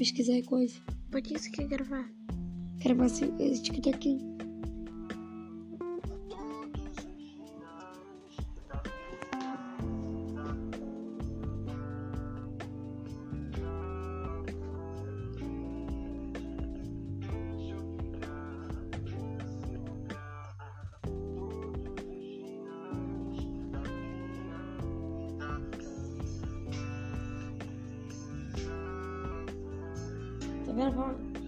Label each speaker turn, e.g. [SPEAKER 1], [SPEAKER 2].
[SPEAKER 1] pesquisar coisa.
[SPEAKER 2] Por que você quer gravar?
[SPEAKER 1] Gravar esse, esse TikTok. the metaphor.